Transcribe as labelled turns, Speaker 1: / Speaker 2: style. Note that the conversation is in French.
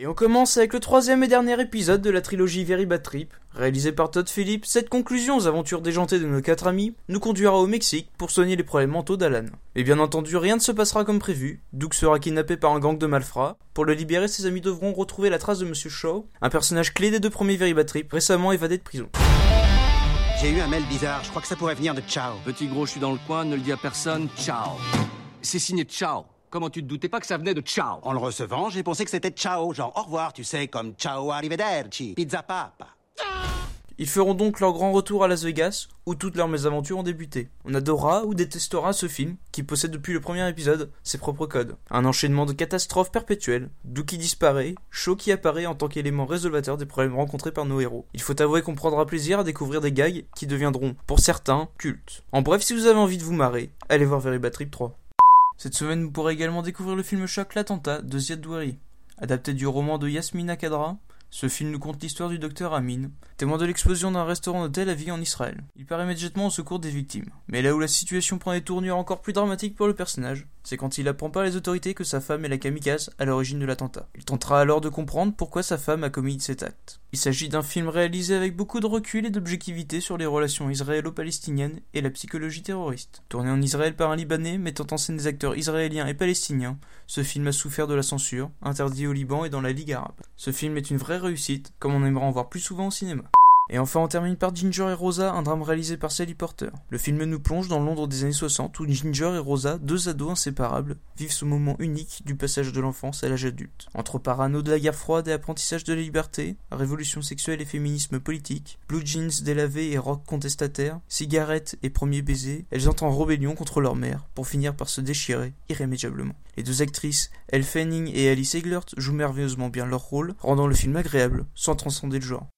Speaker 1: Et on commence avec le troisième et dernier épisode de la trilogie Very Bad Trip. Réalisé par Todd Phillips, cette conclusion aux aventures déjantées de nos quatre amis nous conduira au Mexique pour soigner les problèmes mentaux d'Alan. Et bien entendu, rien ne se passera comme prévu. Doug sera kidnappé par un gang de malfrats. Pour le libérer, ses amis devront retrouver la trace de Monsieur Shaw, un personnage clé des deux premiers Very Bad Trip, récemment évadé de prison.
Speaker 2: J'ai eu un mail bizarre, je crois que ça pourrait venir de Ciao.
Speaker 3: Petit gros, je suis dans le coin, ne le dis à personne, ciao. C'est signé ciao. Comment tu te doutais pas que ça venait de ciao
Speaker 2: En le recevant, j'ai pensé que c'était Ciao, genre au revoir, tu sais, comme Ciao arrivederci, pizza papa.
Speaker 1: Ils feront donc leur grand retour à Las Vegas, où toutes leurs mésaventures ont débuté. On adorera ou détestera ce film, qui possède depuis le premier épisode ses propres codes. Un enchaînement de catastrophes perpétuelles, d'où qui disparaît, Shaw qui apparaît en tant qu'élément résolvateur des problèmes rencontrés par nos héros. Il faut avouer qu'on prendra plaisir à découvrir des gags qui deviendront, pour certains, cultes. En bref, si vous avez envie de vous marrer, allez voir Very Bad Trip 3. Cette semaine, vous pourrez également découvrir le film choc L'attentat de Ziad Douari, adapté du roman de Yasmina Kadra. Ce film nous conte l'histoire du docteur Amin, témoin de l'explosion d'un restaurant de Tel Aviv en Israël. Il part immédiatement au secours des victimes. Mais là où la situation prend des tournures encore plus dramatiques pour le personnage, c'est quand il apprend par les autorités que sa femme est la kamikaze à l'origine de l'attentat. Il tentera alors de comprendre pourquoi sa femme a commis cet acte. Il s'agit d'un film réalisé avec beaucoup de recul et d'objectivité sur les relations israélo-palestiniennes et la psychologie terroriste. Tourné en Israël par un Libanais mettant en scène des acteurs israéliens et palestiniens, ce film a souffert de la censure, interdit au Liban et dans la Ligue arabe. Ce film est une vraie réussite, comme on aimerait en voir plus souvent au cinéma. Et enfin, on termine par Ginger et Rosa, un drame réalisé par Sally Porter. Le film nous plonge dans Londres des années 60 où Ginger et Rosa, deux ados inséparables, vivent ce moment unique du passage de l'enfance à l'âge adulte. Entre parano de la guerre froide et apprentissage de la liberté, révolution sexuelle et féminisme politique, blue jeans délavés et rock contestataire, cigarettes et premiers baisers, elles entrent en rébellion contre leur mère pour finir par se déchirer irrémédiablement. Les deux actrices, Elle Fanning et Alice Eglert, jouent merveilleusement bien leur rôle, rendant le film agréable sans transcender le genre.